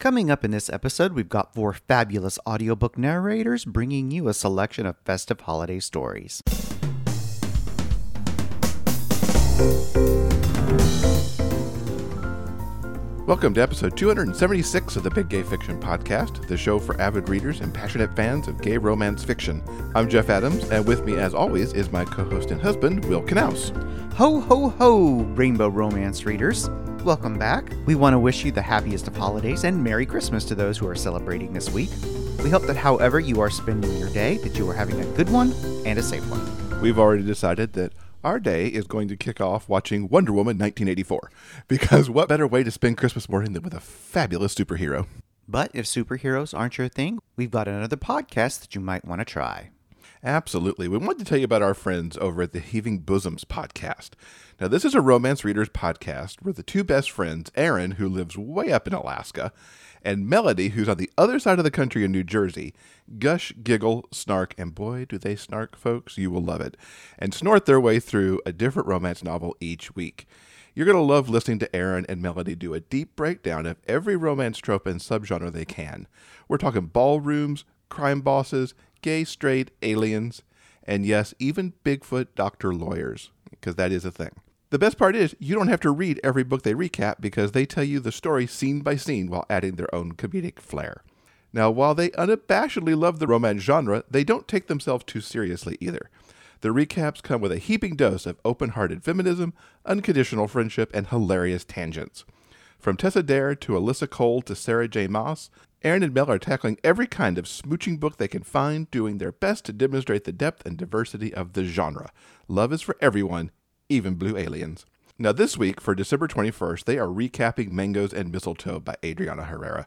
Coming up in this episode, we've got four fabulous audiobook narrators bringing you a selection of festive holiday stories. Welcome to episode 276 of the Big Gay Fiction Podcast, the show for avid readers and passionate fans of gay romance fiction. I'm Jeff Adams, and with me, as always, is my co host and husband, Will Knaus. Ho, ho, ho, rainbow romance readers. Welcome back. We want to wish you the happiest of holidays and Merry Christmas to those who are celebrating this week. We hope that however you are spending your day, that you are having a good one and a safe one. We've already decided that our day is going to kick off watching Wonder Woman 1984, because what better way to spend Christmas morning than with a fabulous superhero? But if superheroes aren't your thing, we've got another podcast that you might want to try. Absolutely. We wanted to tell you about our friends over at the Heaving Bosoms podcast. Now, this is a romance readers podcast where the two best friends, Aaron, who lives way up in Alaska, and Melody, who's on the other side of the country in New Jersey, gush, giggle, snark, and boy, do they snark, folks. You will love it. And snort their way through a different romance novel each week. You're going to love listening to Aaron and Melody do a deep breakdown of every romance trope and subgenre they can. We're talking ballrooms, crime bosses, gay, straight, aliens, and yes, even Bigfoot doctor lawyers, because that is a thing. The best part is you don't have to read every book they recap because they tell you the story scene by scene while adding their own comedic flair. Now, while they unabashedly love the romance genre, they don't take themselves too seriously either. The recaps come with a heaping dose of open hearted feminism, unconditional friendship, and hilarious tangents. From Tessa Dare to Alyssa Cole to Sarah J. Maas, Aaron and Mel are tackling every kind of smooching book they can find, doing their best to demonstrate the depth and diversity of the genre. Love is for everyone, even blue aliens. Now, this week, for December 21st, they are recapping Mangoes and Mistletoe by Adriana Herrera.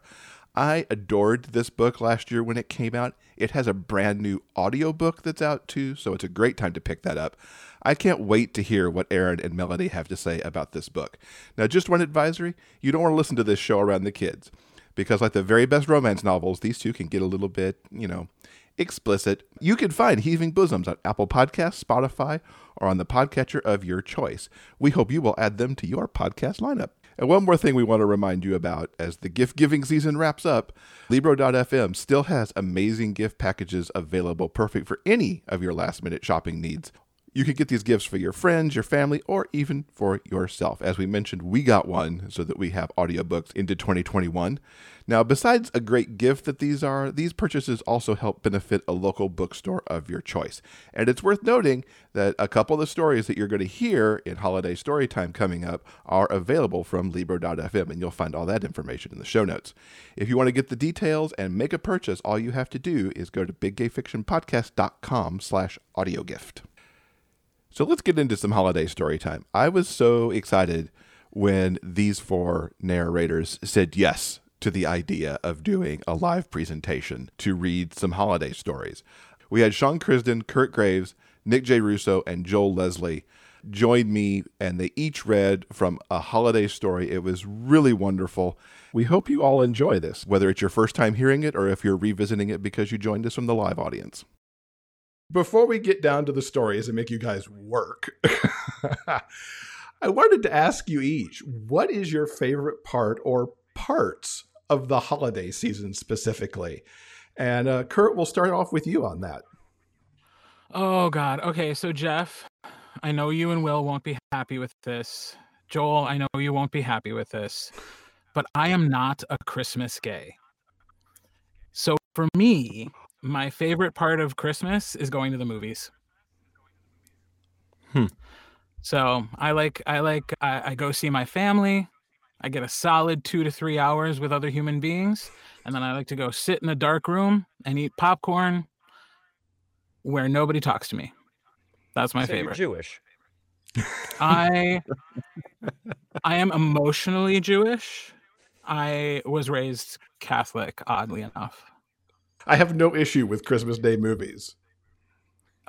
I adored this book last year when it came out. It has a brand new audiobook that's out too, so it's a great time to pick that up. I can't wait to hear what Aaron and Melody have to say about this book. Now, just one advisory you don't want to listen to this show around the kids, because, like the very best romance novels, these two can get a little bit, you know, explicit. You can find Heaving Bosoms on Apple Podcasts, Spotify, or on the podcatcher of your choice. We hope you will add them to your podcast lineup. And one more thing we want to remind you about as the gift giving season wraps up, Libro.fm still has amazing gift packages available, perfect for any of your last minute shopping needs. You can get these gifts for your friends, your family, or even for yourself. As we mentioned, we got one so that we have audiobooks into 2021. Now, besides a great gift that these are, these purchases also help benefit a local bookstore of your choice. And it's worth noting that a couple of the stories that you're going to hear in Holiday Storytime coming up are available from Libro.fm, and you'll find all that information in the show notes. If you want to get the details and make a purchase, all you have to do is go to biggayfictionpodcast.com slash audiogift. So let's get into some holiday story time. I was so excited when these four narrators said yes to the idea of doing a live presentation to read some holiday stories. We had Sean Crisden, Kirt Graves, Nick J. Russo, and Joel Leslie join me, and they each read from a holiday story. It was really wonderful. We hope you all enjoy this, whether it's your first time hearing it or if you're revisiting it because you joined us from the live audience before we get down to the stories and make you guys work, I wanted to ask you each what is your favorite part or parts of the holiday season specifically? And uh, Kirt, we'll start off with you on that. Oh, God. Okay. So, Jeff, I know you and Will won't be happy with this. Joel, I know you won't be happy with this, but I am not a Christmas gay. So, for me, my favorite part of Christmas is going to the movies. Hmm. So I like I like I, I, go see my family. I get a solid two to three hours with other human beings, and then I like to go sit in a dark room and eat popcorn where nobody talks to me. That's my so favorite. Jewish. I I am emotionally Jewish. I was raised Catholic, oddly enough. I have no issue with Christmas Day movies.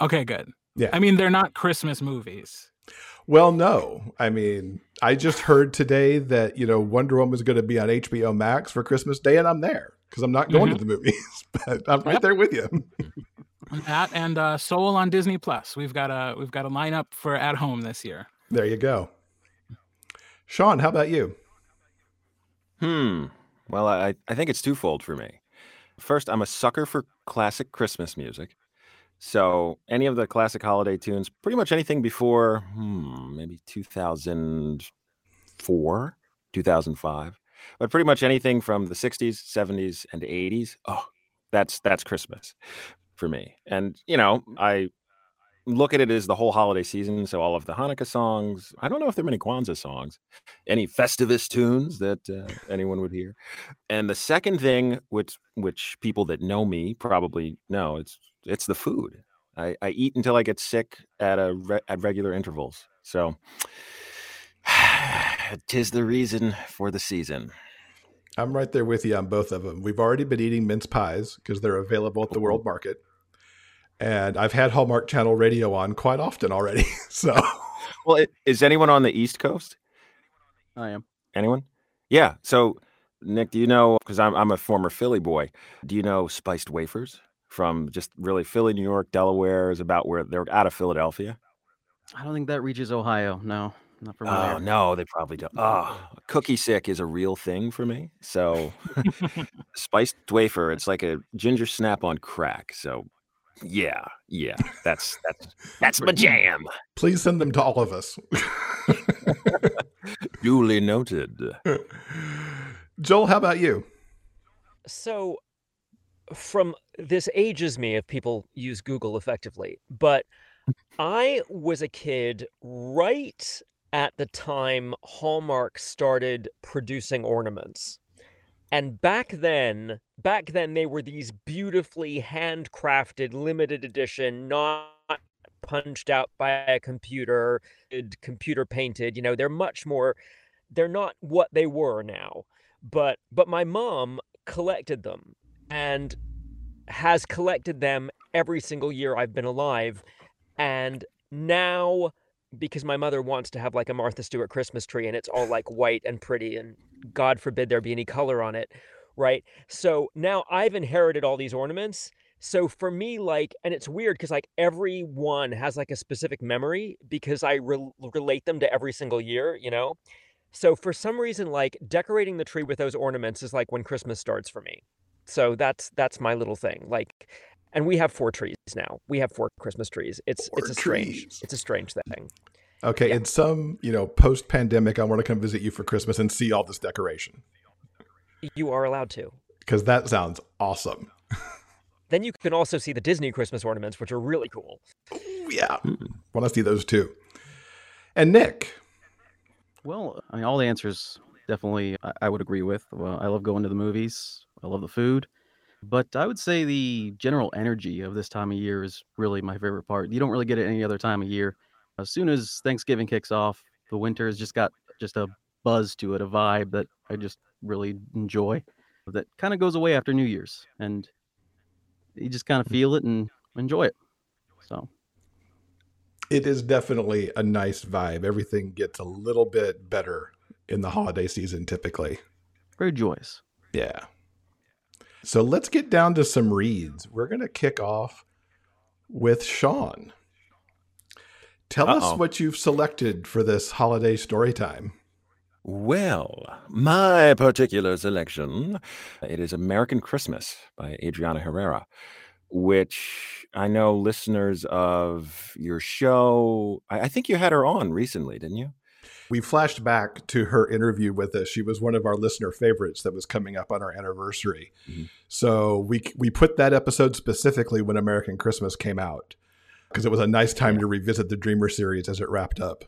Okay, good. Yeah. I mean, they're not Christmas movies. Well, no. I mean, I just heard today that, you know, Wonder Woman is going to be on HBO Max for Christmas Day, and I'm there because I'm not going mm-hmm. to the movies, but I'm right yep. there with you. that and uh, Soul on Disney Plus. We've got a we've got a lineup for at home this year. There you go. Sean, how about you? Hmm. Well, I, I think it's twofold for me. First, I'm a sucker for classic Christmas music. So any of the classic holiday tunes, pretty much anything before hmm, maybe 2004, 2005, but pretty much anything from the 60s, 70s, and 80s. Oh, that's that's Christmas for me. And you know, I look at it as the whole holiday season. So all of the Hanukkah songs. I don't know if there are many Kwanzaa songs, any Festivus tunes that uh, anyone would hear. And the second thing, which which people that know me probably know, it's it's the food. I, I eat until I get sick at a re- at regular intervals. So tis the reason for the season. I'm right there with you on both of them. We've already been eating mince pies because they're available at the World Market and I've had Hallmark Channel Radio on quite often already. so, well, it, is anyone on the East Coast? I am. Anyone? Yeah. So, Nick, do you know? Because I'm I'm a former Philly boy. Do you know spiced wafers from just really Philly, New York, Delaware is about where they're out of Philadelphia? I don't think that reaches Ohio. No, not from Oh no, they probably don't. Oh, cookie sick is a real thing for me. So, spiced wafer, it's like a ginger snap on crack. So yeah, yeah, that's that's that's my jam. Please send them to all of us. Duly noted. Joel, how about you? So, from this ages me if people use Google effectively, but I was a kid right at the time Hallmark started producing ornaments. And back then, back then they were these beautifully handcrafted limited edition, not punched out by a computer, computer painted. You know, they're much more they're not what they were now. But but my mom collected them and has collected them every single year I've been alive. And now because my mother wants to have like a Martha Stewart Christmas tree and it's all like white and pretty and God forbid there be any color on it, right? So now I've inherited all these ornaments. So for me, like, and it's weird because like everyone has like a specific memory because I re- relate them to every single year, you know? So for some reason, like decorating the tree with those ornaments is like when Christmas starts for me. So that's that's my little thing. Like and we have four trees now. We have four Christmas trees. It's four it's a strange trees. it's a strange thing. Okay, yeah. in some you know post pandemic, I want to come visit you for Christmas and see all this decoration. You are allowed to because that sounds awesome. then you can also see the Disney Christmas ornaments, which are really cool. Ooh, yeah, hmm. want to see those too. And Nick. Well, I mean, all the answers definitely I, I would agree with. Well, I love going to the movies. I love the food. But I would say the general energy of this time of year is really my favorite part. You don't really get it any other time of year. As soon as Thanksgiving kicks off, the winter has just got just a buzz to it, a vibe that I just really enjoy. That kind of goes away after New Year's, and you just kind of mm. feel it and enjoy it. So it is definitely a nice vibe. Everything gets a little bit better in the holiday season typically. Very joyous. Yeah. So let's get down to some reads. We're going to kick off with Sean. Tell Uh-oh. us what you've selected for this holiday story time. Well, my particular selection it is American Christmas by Adriana Herrera, which I know listeners of your show. I, I think you had her on recently, didn't you? We flashed back to her interview with us. She was one of our listener favorites that was coming up on our anniversary. Mm-hmm. So we we put that episode specifically when American Christmas came out because it was a nice time yeah. to revisit the Dreamer series as it wrapped up.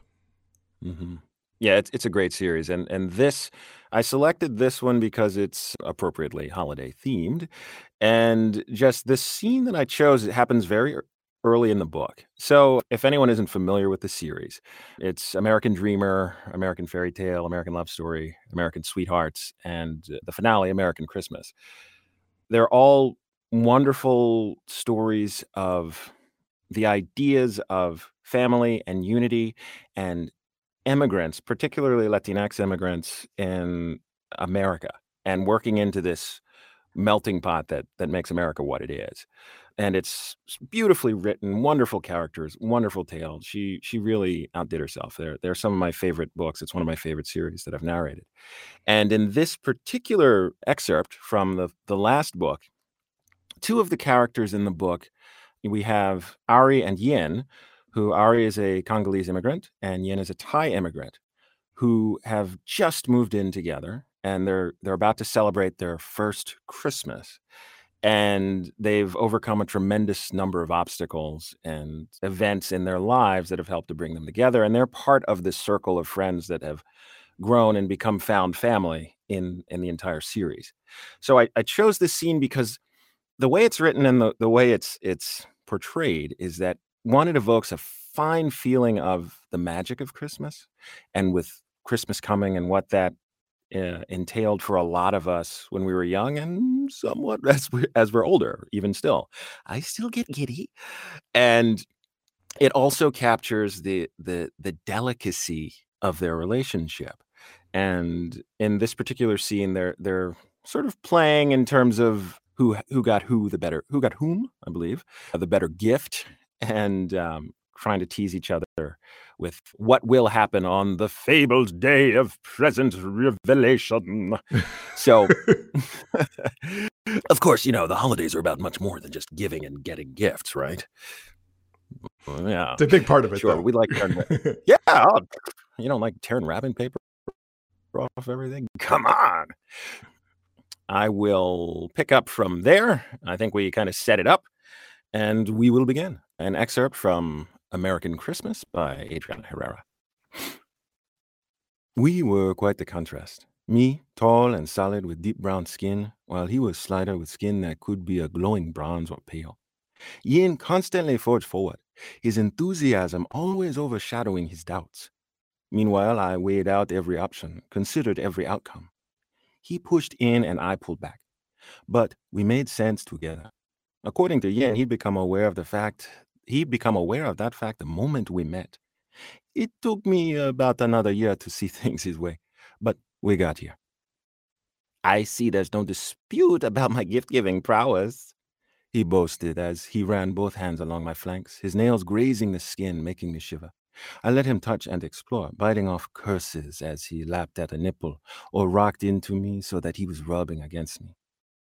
Mm-hmm. Yeah, it's it's a great series, and and this I selected this one because it's appropriately holiday themed, and just this scene that I chose it happens very early in the book. So, if anyone isn't familiar with the series, it's American Dreamer, American Fairy Tale, American Love Story, American Sweethearts, and the finale, American Christmas. They're all wonderful stories of the ideas of family and unity and immigrants, particularly Latinx immigrants in America, and working into this melting pot that that makes America what it is. And it's beautifully written, wonderful characters, wonderful tale. She she really outdid herself. They're they're some of my favorite books. It's one of my favorite series that I've narrated. And in this particular excerpt from the the last book, two of the characters in the book, we have Ari and Yin, who Ari is a Congolese immigrant and Yin is a Thai immigrant who have just moved in together and they're they're about to celebrate their first Christmas. And they've overcome a tremendous number of obstacles and events in their lives that have helped to bring them together. And they're part of this circle of friends that have grown and become found family in in the entire series. So I, I chose this scene because the way it's written and the, the way it's it's portrayed is that one, it evokes a fine feeling of the magic of Christmas and with Christmas coming and what that uh, entailed for a lot of us when we were young and somewhat as we as we're older even still. I still get giddy and it also captures the the the delicacy of their relationship. And in this particular scene they're they're sort of playing in terms of who who got who the better who got whom i believe the better gift. And um, trying to tease each other with what will happen on the fabled day of present revelation. so, of course, you know, the holidays are about much more than just giving and getting gifts, right? Yeah. It's a big part of it. Sure. Though. We like tearing, yeah. Oh, you don't like tearing wrapping paper off everything? Come on. I will pick up from there. I think we kind of set it up and we will begin. An excerpt from American Christmas by Adrian Herrera. We were quite the contrast. Me, tall and solid with deep brown skin, while he was slighter with skin that could be a glowing bronze or pale. Yin constantly forged forward, his enthusiasm always overshadowing his doubts. Meanwhile, I weighed out every option, considered every outcome. He pushed in and I pulled back. But we made sense together. According to Yin, he'd become aware of the fact he'd become aware of that fact the moment we met. It took me about another year to see things his way, but we got here. I see there's no dispute about my gift giving prowess, he boasted as he ran both hands along my flanks, his nails grazing the skin, making me shiver. I let him touch and explore, biting off curses as he lapped at a nipple or rocked into me so that he was rubbing against me.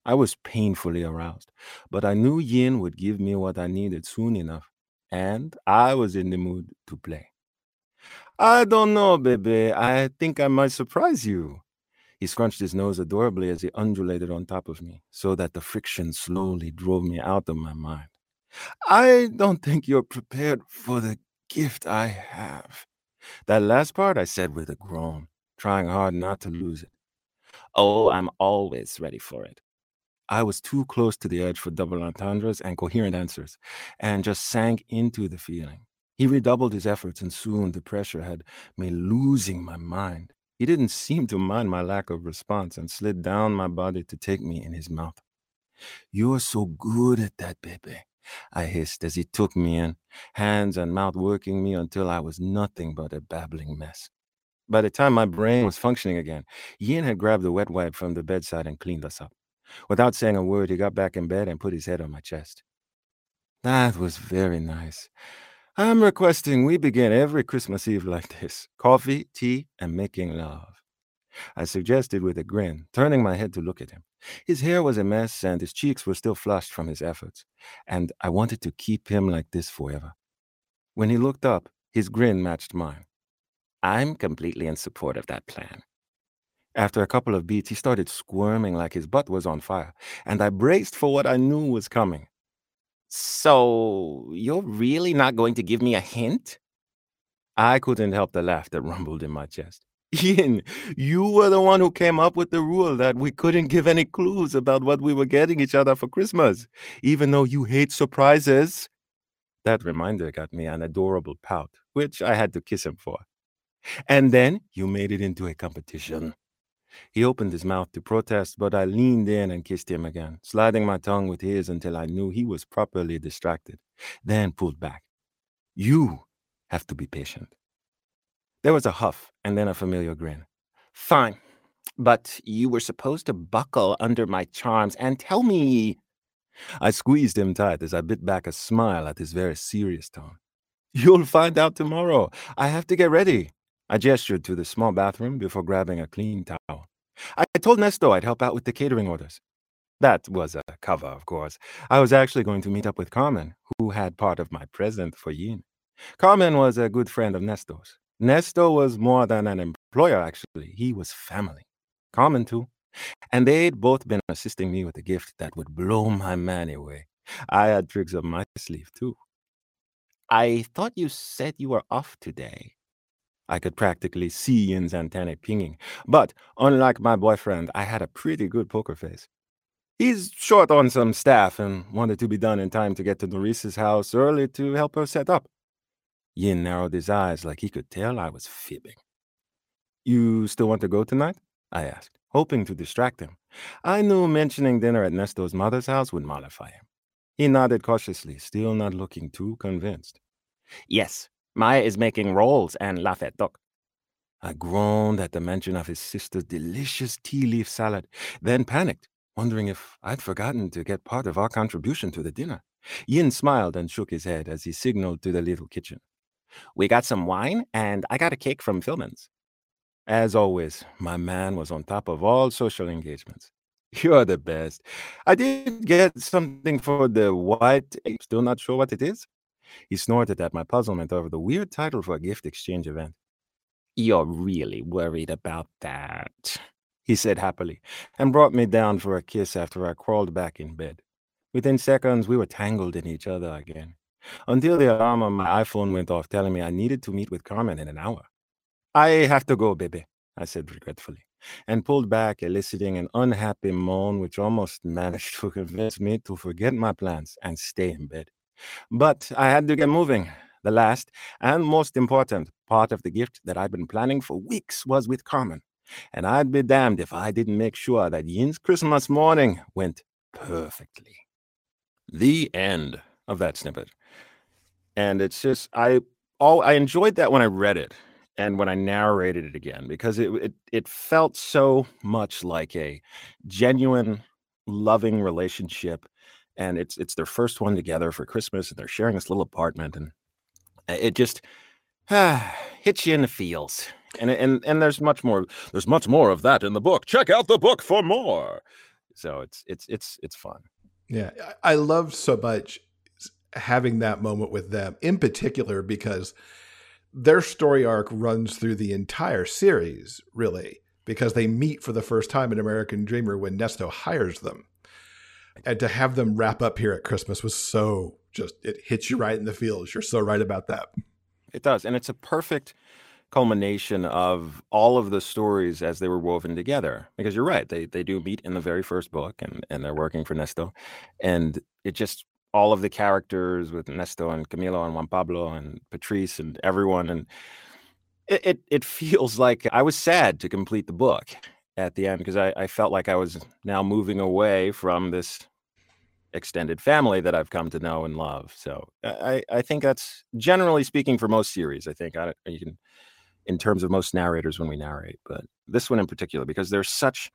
I was painfully aroused, but I knew Yin would give me what I needed soon enough, and I was in the mood to play. I don't know, baby. I think I might surprise you. He scrunched his nose adorably as he undulated on top of me, so that the friction slowly drove me out of my mind. I don't think you're prepared for the gift I have. That last part I said with a groan, trying hard not to lose it. Oh, I'm always ready for it. I was too close to the edge for double entendres and coherent answers, and just sank into the feeling. He redoubled his efforts, and soon the pressure had me losing my mind. He didn't seem to mind my lack of response and slid down my body to take me in his mouth. You're so good at that, baby, I hissed as he took me in, hands and mouth working me until I was nothing but a babbling mess. By the time my brain was functioning again, Yin had grabbed a wet wipe from the bedside and cleaned us up. Without saying a word, he got back in bed and put his head on my chest. That was very nice. I'm requesting we begin every Christmas Eve like this coffee, tea, and making love. I suggested with a grin, turning my head to look at him. His hair was a mess and his cheeks were still flushed from his efforts, and I wanted to keep him like this forever. When he looked up, his grin matched mine. I'm completely in support of that plan. After a couple of beats, he started squirming like his butt was on fire, and I braced for what I knew was coming. So, you're really not going to give me a hint? I couldn't help the laugh that rumbled in my chest. Yin, you were the one who came up with the rule that we couldn't give any clues about what we were getting each other for Christmas, even though you hate surprises. That reminder got me an adorable pout, which I had to kiss him for. And then you made it into a competition. He opened his mouth to protest, but I leaned in and kissed him again, sliding my tongue with his until I knew he was properly distracted, then pulled back. You have to be patient. There was a huff and then a familiar grin. Fine. But you were supposed to buckle under my charms and tell me. I squeezed him tight as I bit back a smile at his very serious tone. You'll find out tomorrow. I have to get ready. I gestured to the small bathroom before grabbing a clean towel. I told Nesto I'd help out with the catering orders. That was a cover, of course. I was actually going to meet up with Carmen, who had part of my present for Yin. Carmen was a good friend of Nesto's. Nesto was more than an employer, actually. He was family. Carmen, too. And they'd both been assisting me with a gift that would blow my man away. I had tricks up my sleeve, too. I thought you said you were off today. I could practically see Yin's antennae pinging. But unlike my boyfriend, I had a pretty good poker face. He's short on some staff and wanted to be done in time to get to Noris's house early to help her set up. Yin narrowed his eyes like he could tell I was fibbing. You still want to go tonight? I asked, hoping to distract him. I knew mentioning dinner at Nesto's mother's house would mollify him. He nodded cautiously, still not looking too convinced. Yes, Maya is making rolls and lahpet I groaned at the mention of his sister's delicious tea leaf salad, then panicked wondering if I'd forgotten to get part of our contribution to the dinner. Yin smiled and shook his head as he signaled to the little kitchen. We got some wine, and I got a cake from Philman's. As always, my man was on top of all social engagements. You're the best. I did get something for the white ape, still not sure what it is. He snorted at my puzzlement over the weird title for a gift exchange event. You're really worried about that he said happily, and brought me down for a kiss after I crawled back in bed. Within seconds, we were tangled in each other again, until the alarm on my iPhone went off telling me I needed to meet with Carmen in an hour. I have to go, baby, I said regretfully, and pulled back, eliciting an unhappy moan which almost managed to convince me to forget my plans and stay in bed. But I had to get moving. The last and most important part of the gift that I'd been planning for weeks was with Carmen and I'd be damned if I didn't make sure that Yin's Christmas morning went perfectly. The end of that snippet. And it's just I all I enjoyed that when I read it and when I narrated it again because it it it felt so much like a genuine loving relationship and it's it's their first one together for Christmas and they're sharing this little apartment and it just ah, hits you in the feels and and and there's much more there's much more of that in the book. Check out the book for more. So it's it's it's it's fun. Yeah i loved so much having that moment with them in particular because their story arc runs through the entire series really because they meet for the first time in american dreamer when nesto hires them and to have them wrap up here at christmas was so just it hits you right in the feels. You're so right about that. It does. And it's a perfect culmination of all of the stories as they were woven together. Because you're right, they they do meet in the very first book, and and they're working for Nesto, and it just all of the characters with Nesto and Camilo and Juan Pablo and Patrice and everyone, and it it, it feels like I was sad to complete the book at the end because I, I felt like I was now moving away from this extended family that I've come to know and love. So I, I think that's generally speaking for most series. I think I, you can in terms of most narrators when we narrate, but this one in particular, because they're such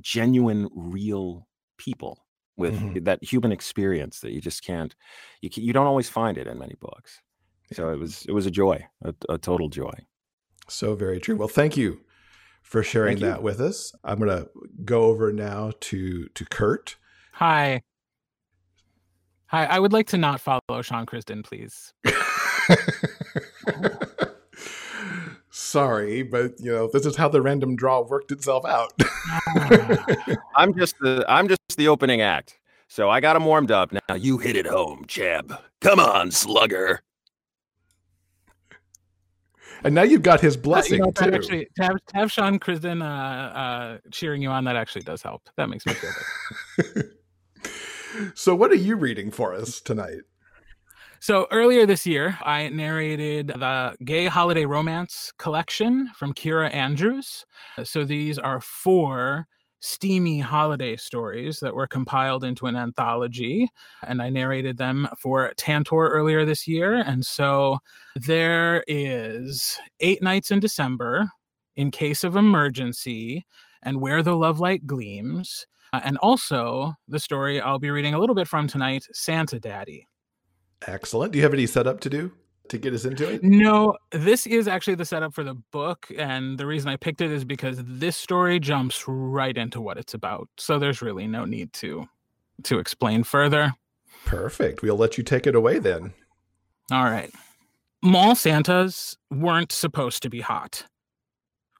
genuine, real people with mm-hmm. that human experience that you just can't, you, you don't always find it in many books. So it was, it was a joy, a, a total joy. So very true. Well, thank you for sharing that with us. I'm going to go over now to, to Kirt. Hi. Hi. I would like to not follow Sean Crisden, please. sorry, but you know, this is how the random draw worked itself out. I'm just the I'm just the opening act. So I got him warmed up. Now you hit it home, Cheb. Come on, slugger. And now you've got his blessing uh, you know, too. Actually, to have, to have Sean Crisden uh, uh, cheering you on, that actually does help. That makes me feel good. so, what are you reading for us tonight? So earlier this year, I narrated the Gay Holiday Romance collection from Keira Andrews. So these are four steamy holiday stories that were compiled into an anthology and i narrated them for tantor earlier this year and so there is eight nights in december in case of emergency and Where the Love Light Gleams, uh, and also the story I'll be reading a little bit from tonight, Santa Daddy. Excellent. Do you have any setup to do to get us into it? No, this is actually the setup for the book, and the reason I picked it is because this story jumps right into what it's about. So there's really no need to to explain further. Perfect. We'll let you take it away then. All right. Mall Santas weren't supposed to be hot.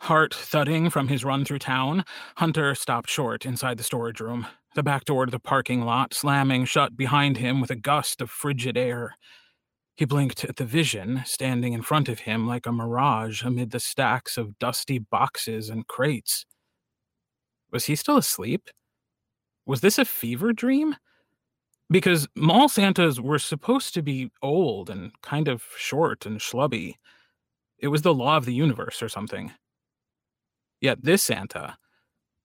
Heart thudding from his run through town, Hunter stopped short inside the storage room, the back door to the parking lot slamming shut behind him with a gust of frigid air. He blinked at the vision standing in front of him like a mirage amid the stacks of dusty boxes and crates. Was he still asleep? Was this a fever dream? because mall Santas were supposed to be old and kind of short and schlubby. It was the law of the universe or something. Yet this Santa,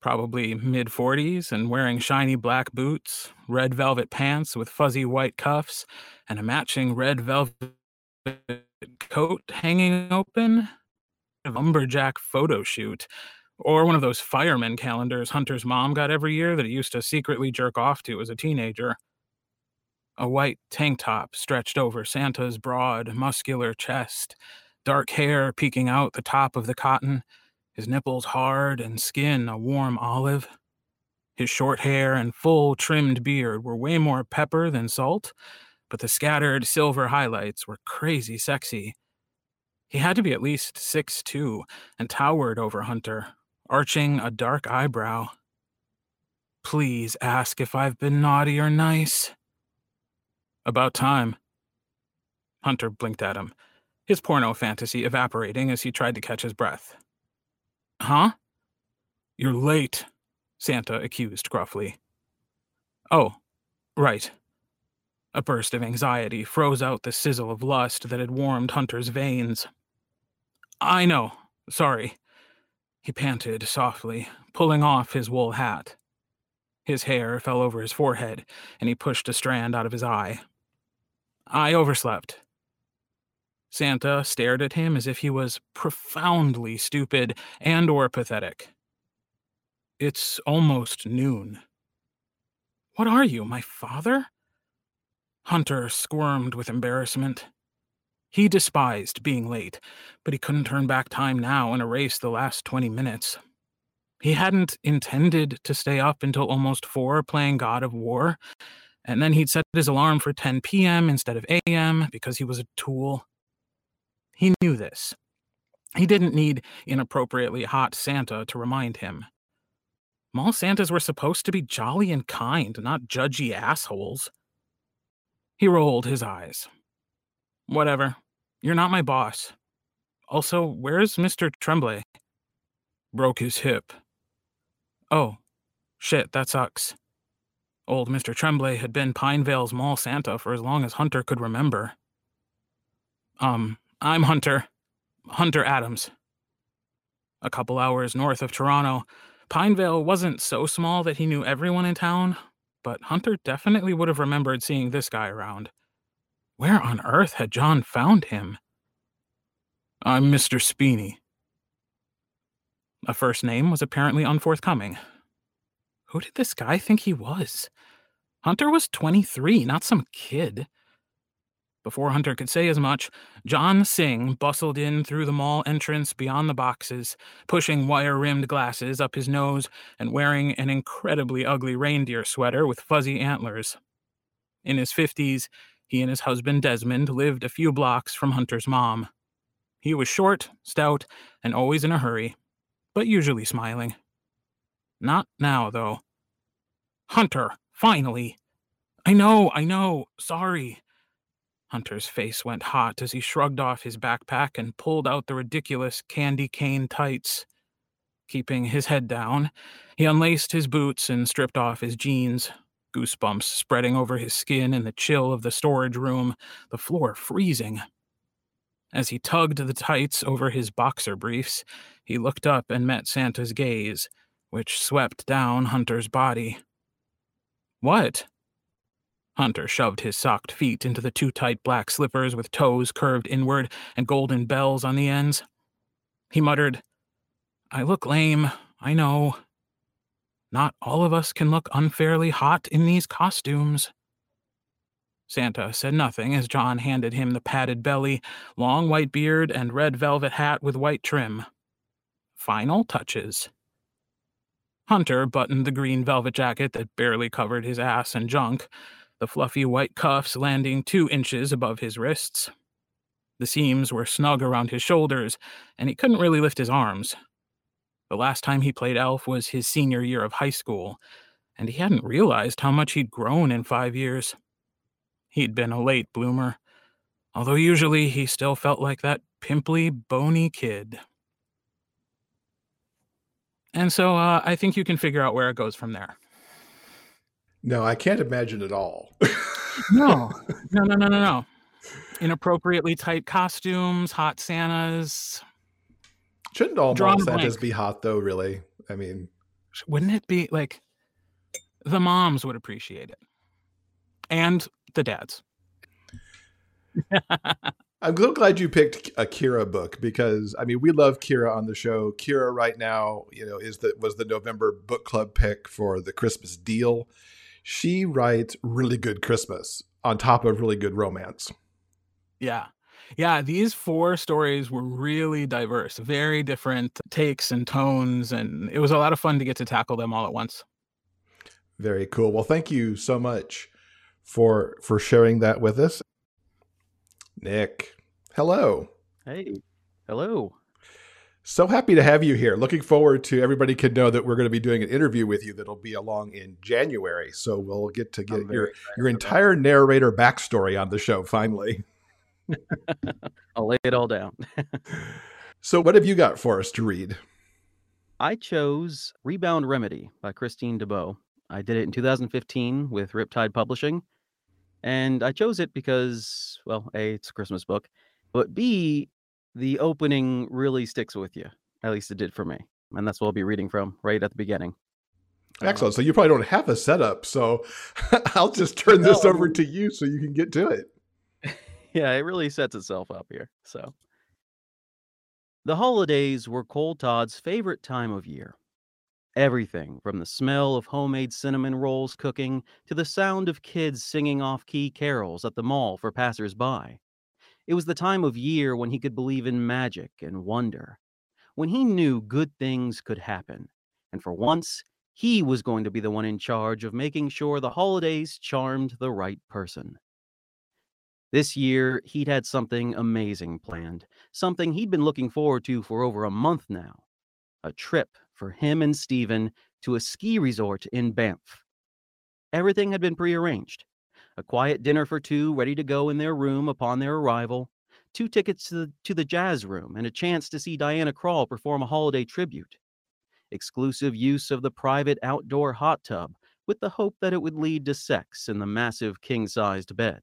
probably mid 40s and wearing shiny black boots, red velvet pants with fuzzy white cuffs, and a matching red velvet coat hanging open, a lumberjack photo shoot, or one of those fireman calendars Hunter's mom got every year that he used to secretly jerk off to as a teenager. A white tank top stretched over Santa's broad, muscular chest, dark hair peeking out the top of the cotton, his nipples hard and skin a warm olive. His short hair and full trimmed beard were way more pepper than salt, but the scattered silver highlights were crazy sexy. He had to be at least six two and towered over Hunter, arching a dark eyebrow. Please ask if I've been naughty or nice. About time. Hunter blinked at him, his porno fantasy evaporating as he tried to catch his breath. Huh? You're late, Santa accused gruffly. Oh, right. A burst of anxiety froze out the sizzle of lust that had warmed Hunter's veins. I know. Sorry. He panted softly, pulling off his wool hat. His hair fell over his forehead, and he pushed a strand out of his eye. I overslept. Santa stared at him as if he was profoundly stupid and or pathetic. It's almost noon. What are you, my father? Hunter squirmed with embarrassment. He despised being late, but he couldn't turn back time now and erase the last 20 minutes. He hadn't intended to stay up until almost four playing God of War, and then he'd set his alarm for 10 p.m. instead of a.m. because he was a tool. He knew this. He didn't need inappropriately hot Santa to remind him. Mall Santas were supposed to be jolly and kind, not judgy assholes. He rolled his eyes. Whatever. You're not my boss. Also, where's Mr. Tremblay? Broke his hip. Oh, shit, that sucks. Old Mr. Tremblay had been Pinevale's mall Santa for as long as Hunter could remember. Um, I'm Hunter. Hunter Adams. A couple hours north of Toronto, Pinevale wasn't so small that he knew everyone in town, but Hunter definitely would have remembered seeing this guy around. Where on earth had John found him? I'm Mr. Speeney. A first name was apparently unforthcoming, who did this guy think he was? Hunter was 23, not some kid. Before Hunter could say as much, John Singh bustled in through the mall entrance beyond the boxes, pushing wire rimmed glasses up his nose and wearing an incredibly ugly reindeer sweater with fuzzy antlers. In his 50s, he and his husband Desmond lived a few blocks from Hunter's mom. He was short, stout, and always in a hurry, but usually smiling. Not now, though. Hunter, finally. I know, I know. Sorry. Hunter's face went hot as he shrugged off his backpack and pulled out the ridiculous candy cane tights. Keeping his head down, he unlaced his boots and stripped off his jeans, goosebumps spreading over his skin in the chill of the storage room, the floor freezing. As he tugged the tights over his boxer briefs, he looked up and met Santa's gaze, which swept down Hunter's body. What? Hunter shoved his socked feet into the too tight black slippers with toes curved inward and golden bells on the ends. He muttered, I look lame. I know. Not all of us can look unfairly hot in these costumes. Santa said nothing as John handed him the padded belly, long white beard, and red velvet hat with white trim. Final touches. Hunter buttoned the green velvet jacket that barely covered his ass and junk, the fluffy white cuffs landing two inches above his wrists. The seams were snug around his shoulders, and he couldn't really lift his arms. The last time he played elf was his senior year of high school, and he hadn't realized how much he'd grown in five years. He'd been a late bloomer, although usually he still felt like that pimply, bony kid. And so uh, I think you can figure out where it goes from there. No, I can't imagine at all. no, no, no, no, no, no. Inappropriately tight costumes, hot Santas. Shouldn't all Santas blank. be hot though? Really? I mean, Wouldn't it be like the moms would appreciate it? And the dads. I'm so glad you picked a Keira book because I mean we love Keira on the show. Keira right now, you know, is the was the November book club pick for the Christmas deal. She writes really good Christmas on top of really good romance. Yeah. Yeah, these four stories were really diverse, very different takes and tones, and it was a lot of fun to get to tackle them all at once. Very cool. Well, thank you so much for for sharing that with us. Nick, hello. Hey, hello. So happy to have you here. Looking forward to everybody can know that we're going to be doing an interview with you that'll be along in January. So we'll get to get your your entire narrator backstory on the show finally. I'll lay it all down. So what have you got for us to read? I chose Rebound Remedy by Christine d'Abo. I did it in 2015 with Riptide Publishing. And I chose it because, well, A, it's a Christmas book, but B, the opening really sticks with you. At least it did for me. And that's what I'll be reading from right at the beginning. Excellent. So you probably don't have a setup, so I'll just turn this No. over to you so you can get to it. yeah, it really sets itself up here. So, the holidays were Cole Todd's favorite time of year. Everything from the smell of homemade cinnamon rolls cooking to the sound of kids singing off key carols at the mall for passersby. It was the time of year when he could believe in magic and wonder, when he knew good things could happen. And for once, he was going to be the one in charge of making sure the holidays charmed the right person. This year, he'd had something amazing planned, something he'd been looking forward to for over a month now a trip for him and Stephen to a ski resort in Banff. Everything had been prearranged a quiet dinner for two ready to go in their room upon their arrival, two tickets to the, to the jazz room, and a chance to see Diana Krall perform a holiday tribute. Exclusive use of the private outdoor hot tub with the hope that it would lead to sex in the massive king sized bed.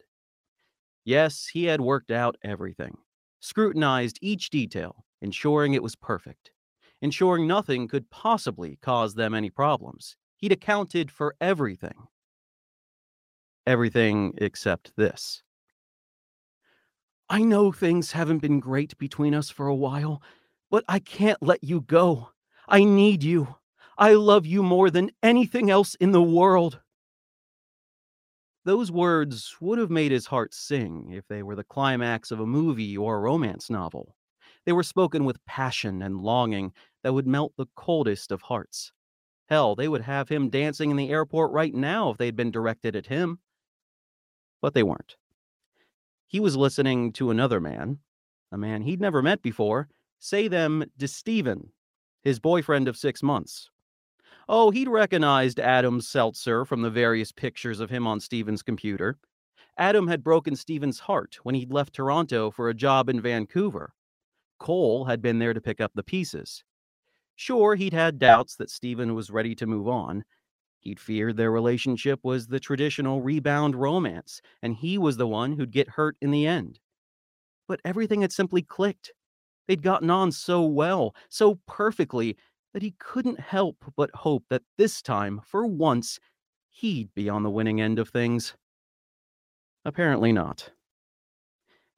Yes, he had worked out everything, scrutinized each detail, ensuring it was perfect, ensuring nothing could possibly cause them any problems. He'd accounted for everything. Everything except this. I know things haven't been great between us for a while, but I can't let you go. I need you. I love you more than anything else in the world. Those words would have made his heart sing if they were the climax of a movie or a romance novel. They were spoken with passion and longing that would melt the coldest of hearts. Hell, they would have him dancing in the airport right now if they'd been directed at him. But they weren't. He was listening to another man, a man he'd never met before, say them to Stephen, his boyfriend of six months. Oh, he'd recognized Adam Seltzer from the various pictures of him on Stephen's computer. Adam had broken Stephen's heart when he'd left Toronto for a job in Vancouver. Cole had been there to pick up the pieces. Sure, he'd had doubts that Stephen was ready to move on. He'd feared their relationship was the traditional rebound romance, and he was the one who'd get hurt in the end. But everything had simply clicked. They'd gotten on so well, so perfectly, that he couldn't help but hope that this time, for once, he'd be on the winning end of things. Apparently not.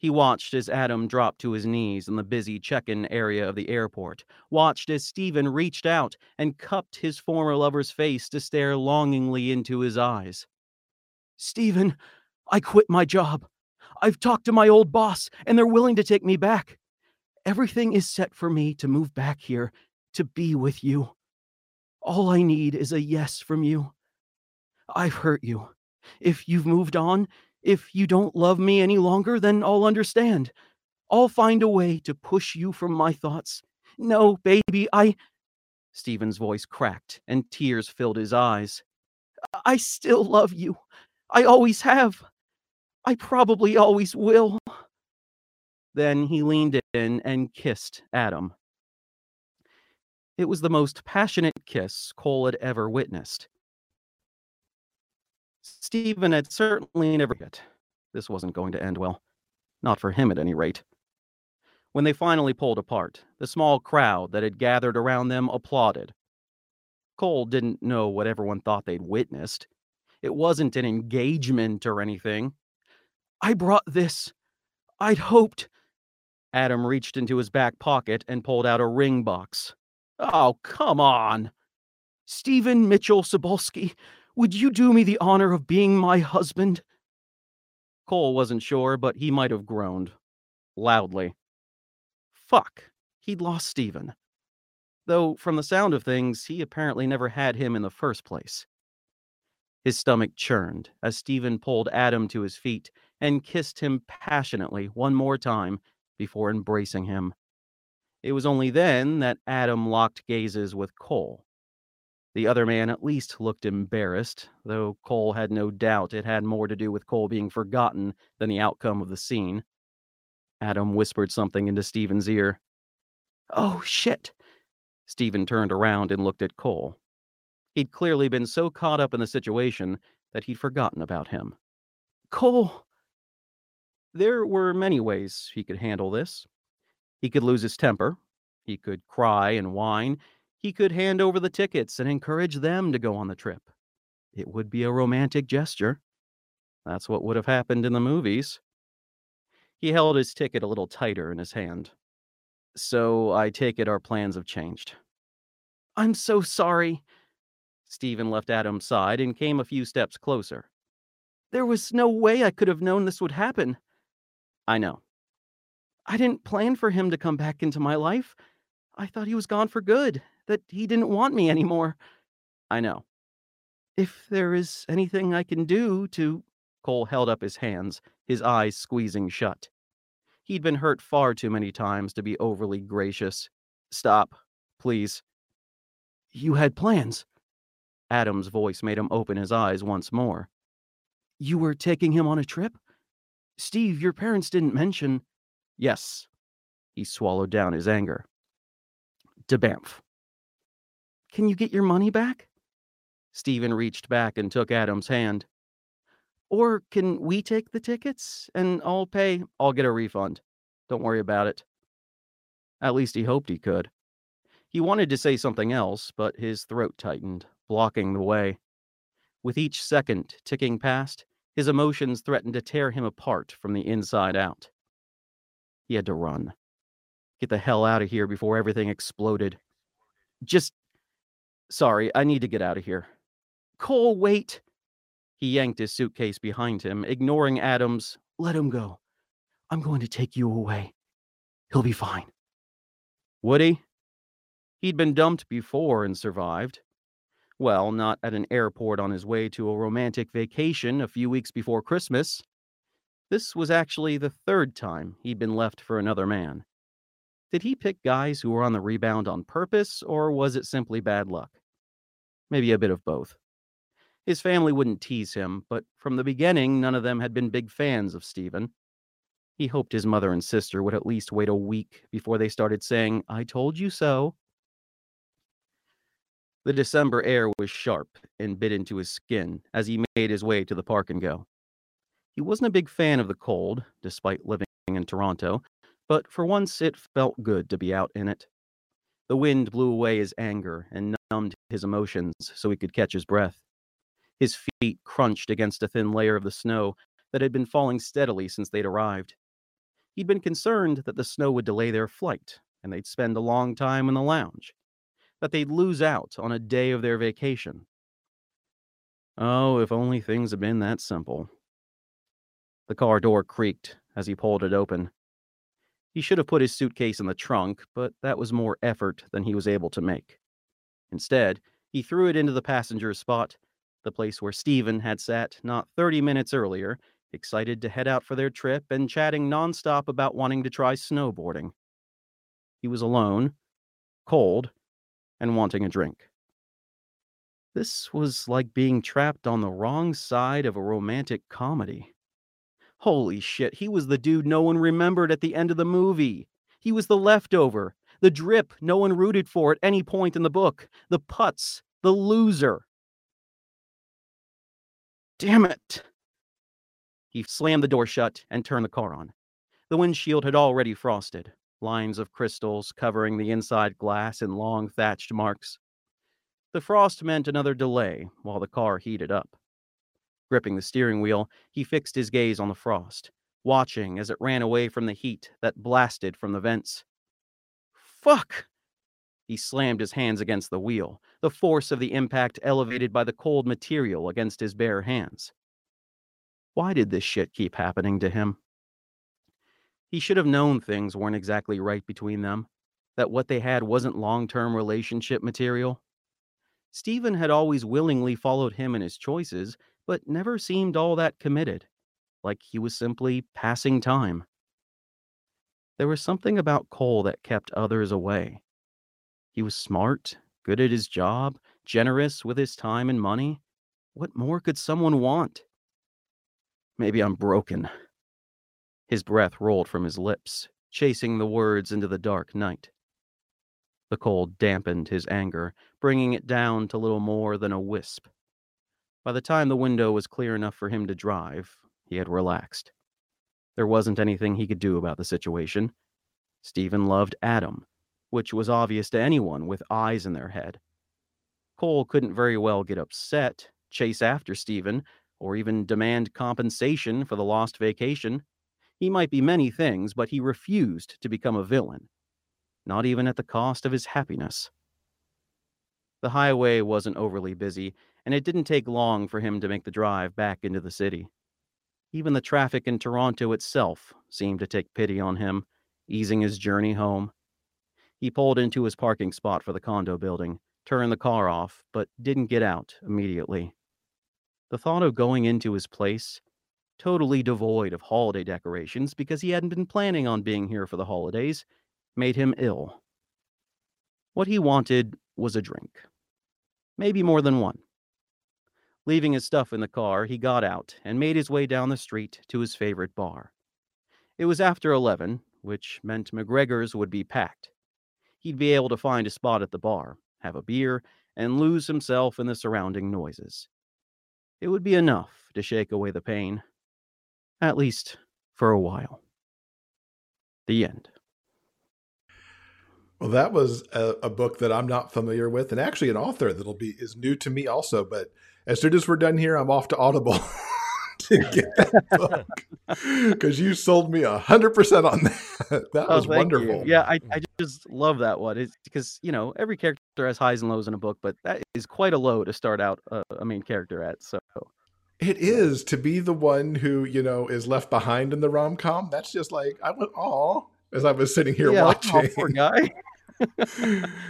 He watched as Adam dropped to his knees in the busy check in area of the airport, watched as Stephen reached out and cupped his former lover's face to stare longingly into his eyes. Stephen, I quit my job. I've talked to my old boss, and they're willing to take me back. Everything is set for me to move back here, to be with you. All I need is a yes from you. I've hurt you. If you've moved on, if you don't love me any longer, then I'll understand. I'll find a way to push you from my thoughts. No, baby, I. Stephen's voice cracked and tears filled his eyes. I still love you. I always have. I probably always will. Then he leaned in and kissed Adam. It was the most passionate kiss Cole had ever witnessed. Stephen had certainly never yet. This wasn't going to end well. Not for him, at any rate. When they finally pulled apart, the small crowd that had gathered around them applauded. Cole didn't know what everyone thought they'd witnessed. It wasn't an engagement or anything. I brought this. I'd hoped. Adam reached into his back pocket and pulled out a ring box. Oh, come on. Stephen Mitchell Sobolski, would you do me the honor of being my husband? Cole wasn't sure, but he might have groaned. Loudly. Fuck. He'd lost Stephen. Though, from the sound of things, he apparently never had him in the first place. His stomach churned as Stephen pulled Adam to his feet and kissed him passionately one more time before embracing him. It was only then that Adam locked gazes with Cole. The other man at least looked embarrassed, though Cole had no doubt it had more to do with Cole being forgotten than the outcome of the scene. Adam whispered something into Stephen's ear. Oh, shit! Stephen turned around and looked at Cole. He'd clearly been so caught up in the situation that he'd forgotten about him. Cole! There were many ways he could handle this. He could lose his temper. He could cry and whine. He could hand over the tickets and encourage them to go on the trip. It would be a romantic gesture. That's what would have happened in the movies. He held his ticket a little tighter in his hand. So I take it our plans have changed. I'm so sorry. Stephen left Adam's side and came a few steps closer. There was no way I could have known this would happen. I know. I didn't plan for him to come back into my life. I thought he was gone for good, that he didn't want me anymore. I know. If there is anything I can do to. Cole held up his hands, his eyes squeezing shut. He'd been hurt far too many times to be overly gracious. Stop, please. You had plans. Adam's voice made him open his eyes once more. You were taking him on a trip? Steve, your parents didn't mention. Yes. He swallowed down his anger. To Banff. Can you get your money back? Stephen reached back and took Adam's hand. Or can we take the tickets and I'll pay? I'll get a refund. Don't worry about it. At least he hoped he could. He wanted to say something else, but his throat tightened, blocking the way. With each second ticking past, his emotions threatened to tear him apart from the inside out. He had to run. Get the hell out of here before everything exploded. Just. Sorry, I need to get out of here. Cole, wait. He yanked his suitcase behind him, ignoring Adams. Let him go. I'm going to take you away. He'll be fine. Would he? He'd been dumped before and survived. Well, not at an airport on his way to a romantic vacation a few weeks before Christmas. This was actually the third time he'd been left for another man. Did he pick guys who were on the rebound on purpose, or was it simply bad luck? Maybe a bit of both. His family wouldn't tease him, but from the beginning, none of them had been big fans of Stephen. He hoped his mother and sister would at least wait a week before they started saying, I told you so. The December air was sharp and bit into his skin as he made his way to the park and go. He wasn't a big fan of the cold, despite living in Toronto, but for once it felt good to be out in it. The wind blew away his anger and numbed his emotions so he could catch his breath. His feet crunched against a thin layer of the snow that had been falling steadily since they'd arrived. He'd been concerned that the snow would delay their flight and they'd spend a long time in the lounge, that they'd lose out on a day of their vacation. Oh, if only things had been that simple. The car door creaked as he pulled it open. He should have put his suitcase in the trunk, but that was more effort than he was able to make. Instead, he threw it into the passenger's spot, the place where Stephen had sat not 30 minutes earlier, excited to head out for their trip and chatting nonstop about wanting to try snowboarding. He was alone, cold, and wanting a drink. This was like being trapped on the wrong side of a romantic comedy. Holy shit, he was the dude no one remembered at the end of the movie. He was the leftover, the drip no one rooted for at any point in the book, the putz, the loser. Damn it. He slammed the door shut and turned the car on. The windshield had already frosted, lines of crystals covering the inside glass in long thatched marks. The frost meant another delay while the car heated up. Gripping the steering wheel, he fixed his gaze on the frost, watching as it ran away from the heat that blasted from the vents. Fuck! He slammed his hands against the wheel, the force of the impact elevated by the cold material against his bare hands. Why did this shit keep happening to him? He should have known things weren't exactly right between them, that what they had wasn't long term relationship material. Stephen had always willingly followed him in his choices, but never seemed all that committed, like he was simply passing time. There was something about Cole that kept others away. He was smart, good at his job, generous with his time and money. What more could someone want? Maybe I'm broken. His breath rolled from his lips, chasing the words into the dark night. The cold dampened his anger, bringing it down to little more than a wisp. By the time the window was clear enough for him to drive, he had relaxed. There wasn't anything he could do about the situation. Stephen loved Adam, which was obvious to anyone with eyes in their head. Cole couldn't very well get upset, chase after Stephen, or even demand compensation for the lost vacation. He might be many things, but he refused to become a villain, not even at the cost of his happiness. The highway wasn't overly busy, and it didn't take long for him to make the drive back into the city. Even the traffic in Toronto itself seemed to take pity on him, easing his journey home. He pulled into his parking spot for the condo building, turned the car off, but didn't get out immediately. The thought of going into his place, totally devoid of holiday decorations because he hadn't been planning on being here for the holidays, made him ill. What he wanted was a drink. Maybe more than one. Leaving his stuff in the car, he got out and made his way down the street to his favorite bar. It was after 11, which meant McGregor's would be packed. He'd be able to find a spot at the bar, have a beer, and lose himself in the surrounding noises. It would be enough to shake away the pain, at least for a while. The end. Well, that was a, a, book that I'm not familiar with, and actually an author that'll be is new to me also. But as soon as we're done here, I'm off to Audible to get that book because you sold me a hundred percent on that. That oh, was wonderful. You. Yeah, I, I just love that one. It's because you know every character has highs and lows in a book, but that is quite a low to start out a, a main character at. So it is to be the one who you know is left behind in the rom com. That's just like I went, all as I was sitting here yeah, watching. Oh, poor guy.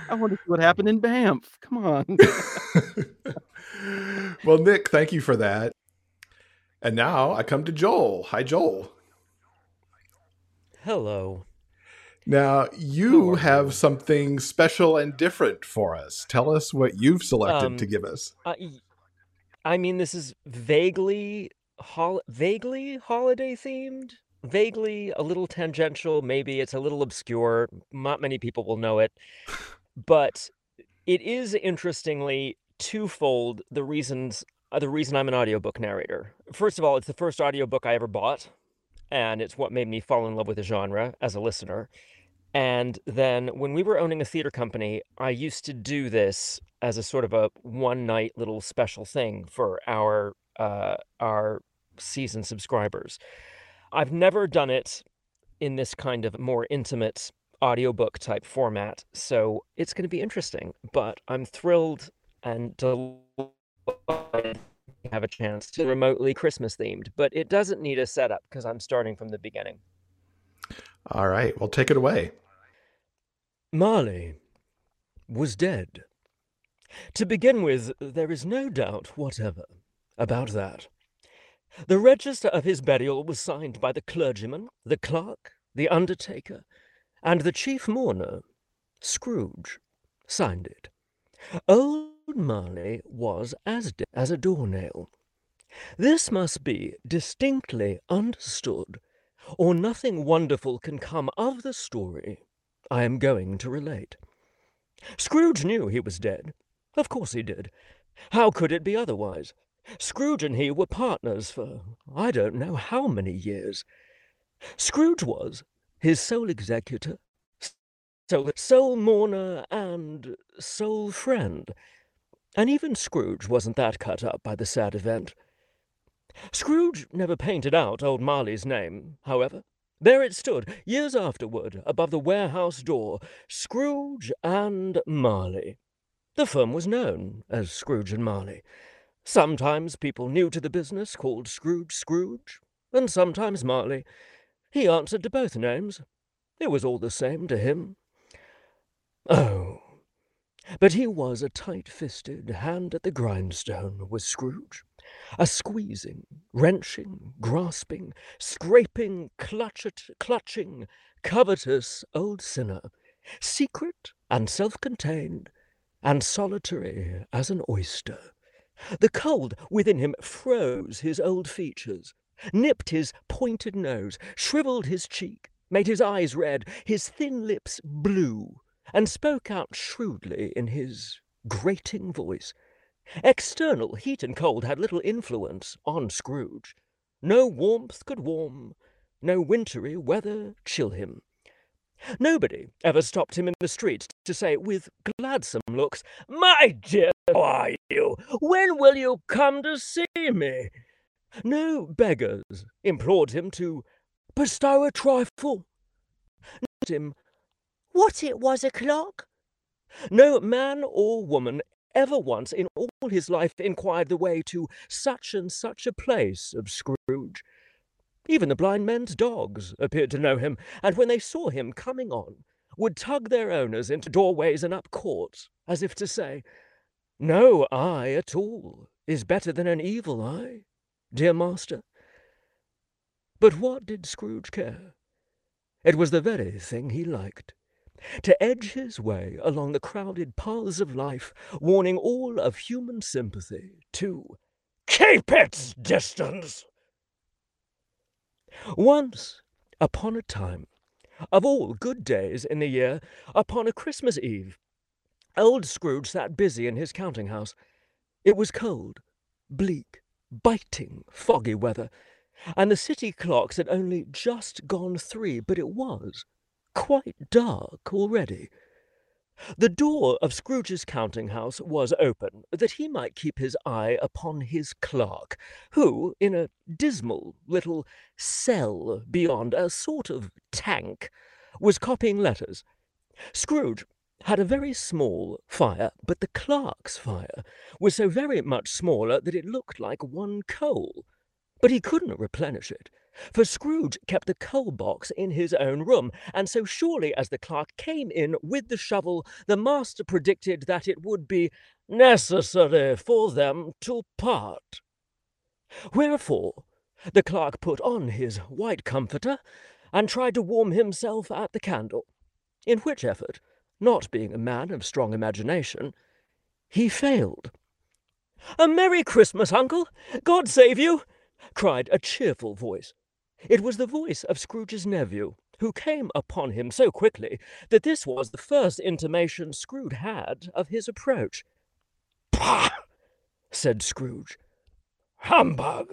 I want to see what happened in Banff. Come on. Well, Nick, thank you for that. And now I come to Joel. Hi, Joel. Hello. Now, you have something special and different for us. Tell us what you've selected um, to give us. Uh, I mean, this is vaguely hol- vaguely holiday themed vaguely a little tangential. Maybe it's a little obscure. Not many people will know it. But it is interestingly twofold the reasons uh, the reason I'm an audiobook narrator. First of all, it's the first audiobook I ever bought, and it's what made me fall in love with the genre as a listener. And then when we were owning a theater company, I used to do this as a sort of a one night little special thing for our uh, our season subscribers. I've never done it in this kind of more intimate audiobook type format. So it's going to be interesting, but I'm thrilled and to have a chance to remotely Christmas themed, but it doesn't need a setup because I'm starting from the beginning. All right, well, take it away. Marley was dead. To begin with, there is no doubt whatever about that. The register of his burial was signed by the clergyman, the clerk, the undertaker, and the chief mourner, Scrooge, signed it. Old Marley was as dead as a doornail. This must be distinctly understood, or nothing wonderful can come of the story I am going to relate. Scrooge knew he was dead. Of course he did. How could it be otherwise? Scrooge and he were partners for I don't know how many years. Scrooge was his sole executor, sole, sole mourner, and sole friend. And even Scrooge wasn't that cut up by the sad event. Scrooge never painted out old Marley's name, however. There it stood, years afterward, above the warehouse door Scrooge and Marley. The firm was known as Scrooge and Marley. Sometimes people new to the business called Scrooge Scrooge, and sometimes Marley. He answered to both names. It was all the same to him. Oh, but he was a tight-fisted hand at the grindstone, was Scrooge. A squeezing, wrenching, grasping, scraping, clutchet, clutching, covetous old sinner, secret and self-contained, and solitary as an oyster. The cold within him froze his old features, nipped his pointed nose, shriveled his cheek, made his eyes red, his thin lips blue, and spoke out shrewdly in his grating voice. External heat and cold had little influence on Scrooge. No warmth could warm, no wintry weather chill him. Nobody ever stopped him in the street to say with gladsome looks, My dear, how are you? When will you come to see me? No beggars implored him to bestow a trifle. Not him what it was o'clock? No man or woman ever once in all his life inquired the way to such and such a place of Scrooge. Even the blind men's dogs appeared to know him, and when they saw him coming on, would tug their owners into doorways and up courts, as if to say, No eye at all is better than an evil eye, dear master. But what did Scrooge care? It was the very thing he liked to edge his way along the crowded paths of life, warning all of human sympathy to keep its distance. Once upon a time, of all good days in the year, upon a Christmas Eve, old Scrooge sat busy in his counting house. It was cold, bleak, biting, foggy weather, and the city clocks had only just gone three, but it was quite dark already. The door of Scrooge's counting house was open, that he might keep his eye upon his clerk, who, in a dismal little cell beyond, a sort of tank, was copying letters. Scrooge had a very small fire, but the clerk's fire was so very much smaller that it looked like one coal. But he couldn't replenish it. For Scrooge kept the coal box in his own room, and so surely as the clerk came in with the shovel, the master predicted that it would be necessary for them to part. Wherefore the clerk put on his white comforter and tried to warm himself at the candle, in which effort, not being a man of strong imagination, he failed. A Merry Christmas, uncle! God save you! cried a cheerful voice. It was the voice of Scrooge's nephew, who came upon him so quickly that this was the first intimation Scrooge had of his approach. Pah! said Scrooge. Humbug!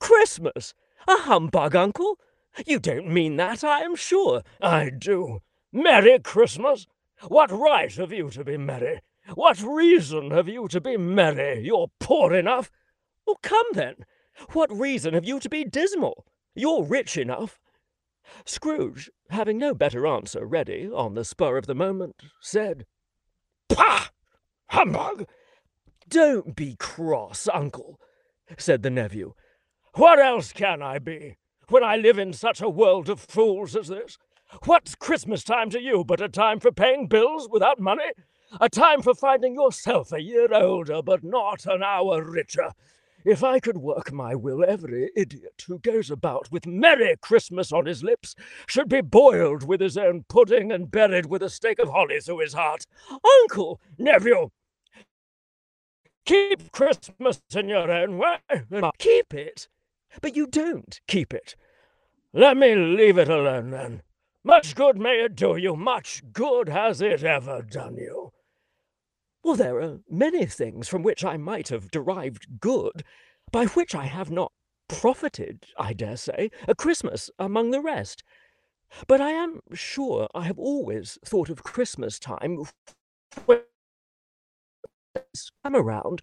Christmas! A humbug, uncle? You don't mean that, I am sure. I do. Merry Christmas! What right have you to be merry? What reason have you to be merry? You're poor enough. Well, come then. What reason have you to be dismal? You're rich enough. Scrooge, having no better answer ready on the spur of the moment, said, Pah! Humbug! Don't be cross, uncle, said the nephew. What else can I be, when I live in such a world of fools as this? What's Christmas time to you but a time for paying bills without money? A time for finding yourself a year older but not an hour richer? If I could work my will, every idiot who goes about with Merry Christmas on his lips should be boiled with his own pudding and buried with a stake of holly through his heart. Uncle, nephew, keep Christmas in your own way. Keep it, but you don't keep it. Let me leave it alone then. Much good may it do you, much good has it ever done you. There are many things from which I might have derived good, by which I have not profited, I dare say, a Christmas among the rest. But I am sure I have always thought of Christmas time when I'm around.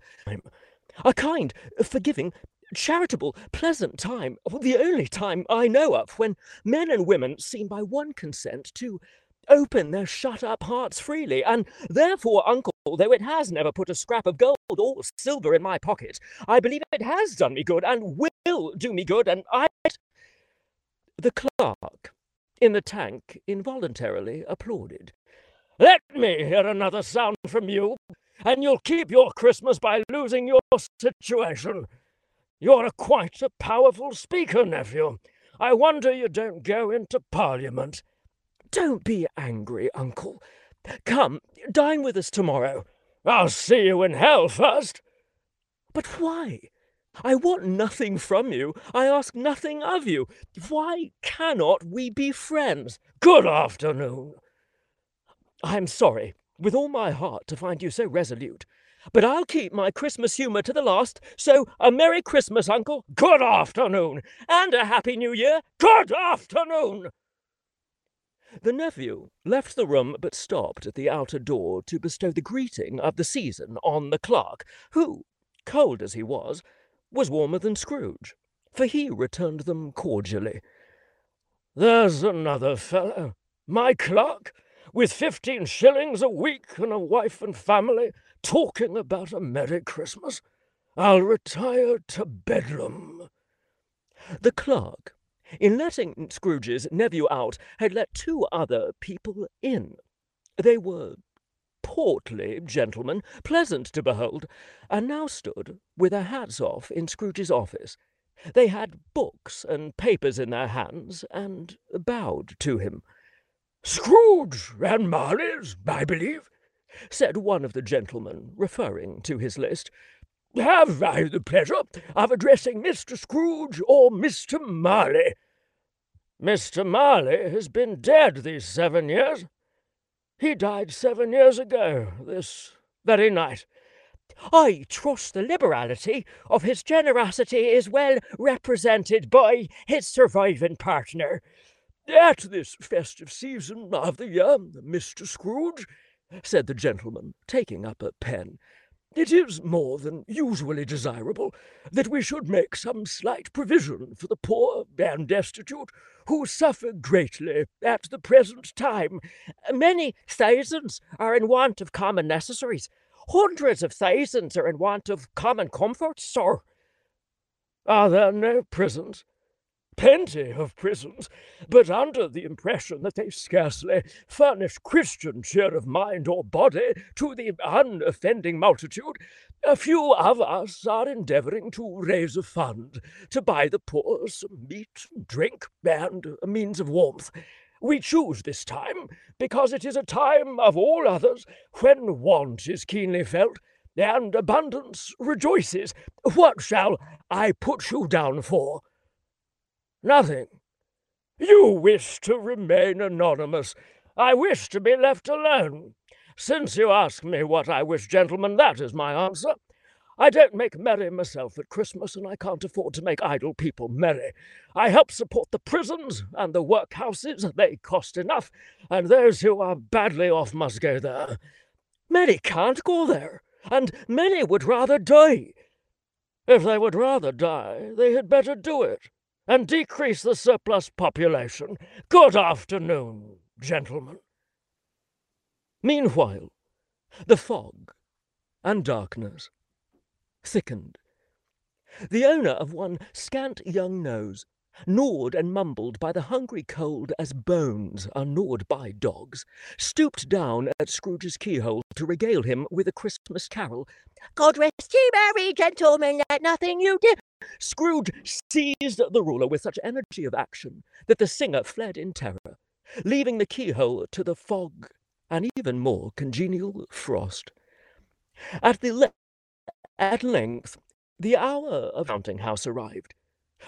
A kind, forgiving, charitable, pleasant time, the only time I know of when men and women seem by one consent to open their shut up hearts freely, and therefore, uncle, though it has never put a scrap of gold or silver in my pocket, I believe it has done me good and will do me good, and I. The clerk in the tank involuntarily applauded. Let me hear another sound from you, and you'll keep your Christmas by losing your situation. You're a quite a powerful speaker, nephew. I wonder you don't go into Parliament. Don't be angry, uncle. Come, dine with us tomorrow. I'll see you in hell first. But why? I want nothing from you. I ask nothing of you. Why cannot we be friends? Good afternoon. I'm sorry, with all my heart, to find you so resolute. But I'll keep my Christmas humour to the last, so a Merry Christmas, Uncle. Good afternoon. And a Happy New Year. Good afternoon. The nephew left the room but stopped at the outer door to bestow the greeting of the season on the clerk, who, cold as he was, was warmer than Scrooge, for he returned them cordially. There's another fellow, my clerk, with fifteen shillings a week and a wife and family, talking about a Merry Christmas. I'll retire to Bedlam. The clerk in letting Scrooge's nephew out, had let two other people in. They were portly gentlemen, pleasant to behold, and now stood with their hats off in Scrooge's office. They had books and papers in their hands, and bowed to him. Scrooge and Marley's, I believe, said one of the gentlemen, referring to his list. Have I the pleasure of addressing Mr. Scrooge or Mr. Marley? Mr. Marley has been dead these seven years. He died seven years ago, this very night. I trust the liberality of his generosity is well represented by his surviving partner. At this festive season of the year, Mr. Scrooge, said the gentleman, taking up a pen, it is more than usually desirable that we should make some slight provision for the poor and destitute who suffer greatly at the present time. Many thousands are in want of common necessaries. Hundreds of thousands are in want of common comforts, sir. Are there no prisons? Plenty of prisons, but under the impression that they scarcely furnish Christian cheer of mind or body to the unoffending multitude, a few of us are endeavouring to raise a fund to buy the poor some meat, drink, and a means of warmth. We choose this time because it is a time of all others when want is keenly felt and abundance rejoices. What shall I put you down for? Nothing. You wish to remain anonymous. I wish to be left alone. Since you ask me what I wish, gentlemen, that is my answer. I don't make merry myself at Christmas, and I can't afford to make idle people merry. I help support the prisons and the workhouses. They cost enough, and those who are badly off must go there. Many can't go there, and many would rather die. If they would rather die, they had better do it. And decrease the surplus population. Good afternoon, gentlemen. Meanwhile, the fog and darkness thickened. The owner of one scant young nose, gnawed and mumbled by the hungry cold as bones are gnawed by dogs, stooped down at Scrooge's keyhole to regale him with a Christmas carol. God rest ye merry gentlemen, let nothing you do. Scrooge seized the ruler with such energy of action that the singer fled in terror, leaving the keyhole to the fog and even more congenial frost. At the le- at length the hour of counting house arrived.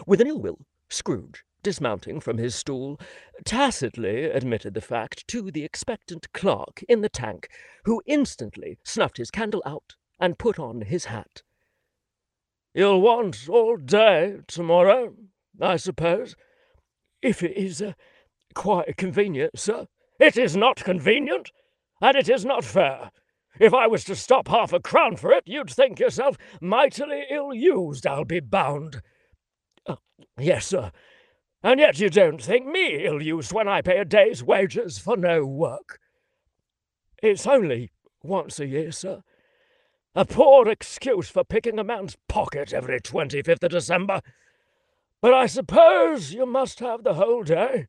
With an ill will, Scrooge, dismounting from his stool, tacitly admitted the fact to the expectant clerk in the tank, who instantly snuffed his candle out and put on his hat. You'll want all day tomorrow, I suppose, if it is uh, quite convenient, sir. It is not convenient, and it is not fair. If I was to stop half a crown for it, you'd think yourself mightily ill used, I'll be bound. Yes, sir. And yet you don't think me ill used when I pay a day's wages for no work. It's only once a year, sir. A poor excuse for picking a man's pocket every 25th of December. But I suppose you must have the whole day.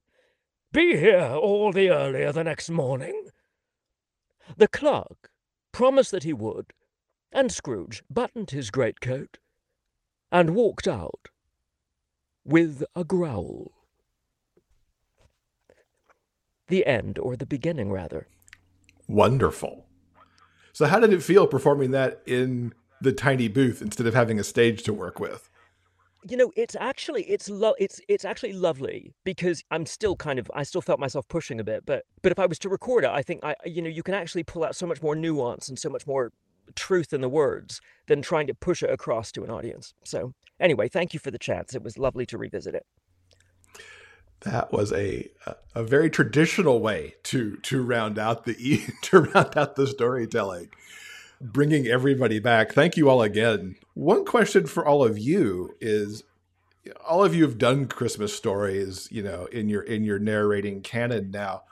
Be here all the earlier the next morning. The clerk promised that he would, and Scrooge buttoned his greatcoat and walked out with a growl. The end, or the beginning, rather. Wonderful. So, how did it feel performing that in the tiny booth instead of having a stage to work with? You know, it's actually it's lo- it's it's actually lovely because I'm still kind of I still felt myself pushing a bit, but but if I was to record it, I think I you know you can actually pull out so much more nuance and so much more truth in the words than trying to push it across to an audience. So anyway, thank you for the chance. It was lovely to revisit it. That was a a very traditional way to to round out the to round out the storytelling, bringing everybody back. Thank you all again. One question for all of you is all of you have done Christmas stories, you know, in your in your narrating canon now.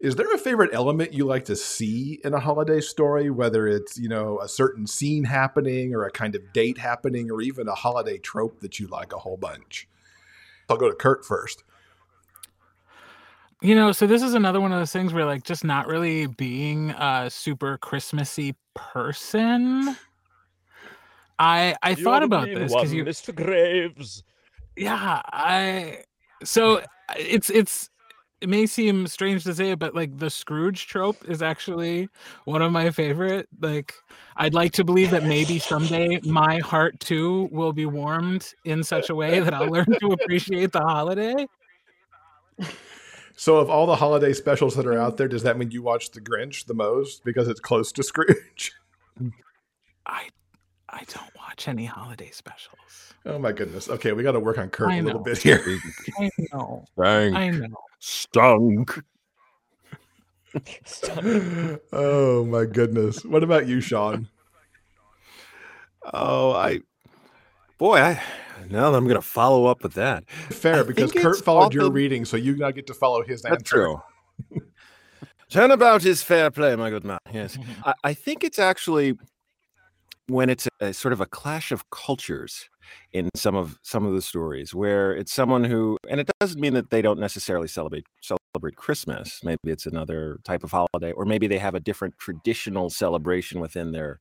Is there a favorite element you like to see in a holiday story, whether it's, you know, a certain scene happening or a kind of date happening or even a holiday trope that you like a whole bunch? I'll go to Kirt first. You know, so this is another one of those things where like just not really being a super Christmassy person. I I thought about this because you Mr. Graves. yeah, I so it's it's it may seem strange to say it, but like the Scrooge trope is actually one of my favorite. Like I'd like to believe that maybe someday my heart too will be warmed in such a way that I'll learn to appreciate the holiday. So, of all the holiday specials that are out there, does that mean you watch The Grinch the most because it's close to Scrooge? I I don't watch any holiday specials. Oh my goodness. Okay, we got to work on Kirt a little bit here. I know. Bang. I know. Stunk. oh my goodness. What about you, Sean? Oh, I, boy, I now that I'm going to follow up with that. Fair, I because Kirt followed your often- reading, so you now get to follow his That's answer. true. Turnabout is fair play, my good man. Yes, I, I think it's actually when it's a, sort of a clash of cultures in some of some of the stories where it's someone who and it doesn't mean that they don't necessarily celebrate celebrate christmas maybe it's another type of holiday or maybe they have a different traditional celebration within their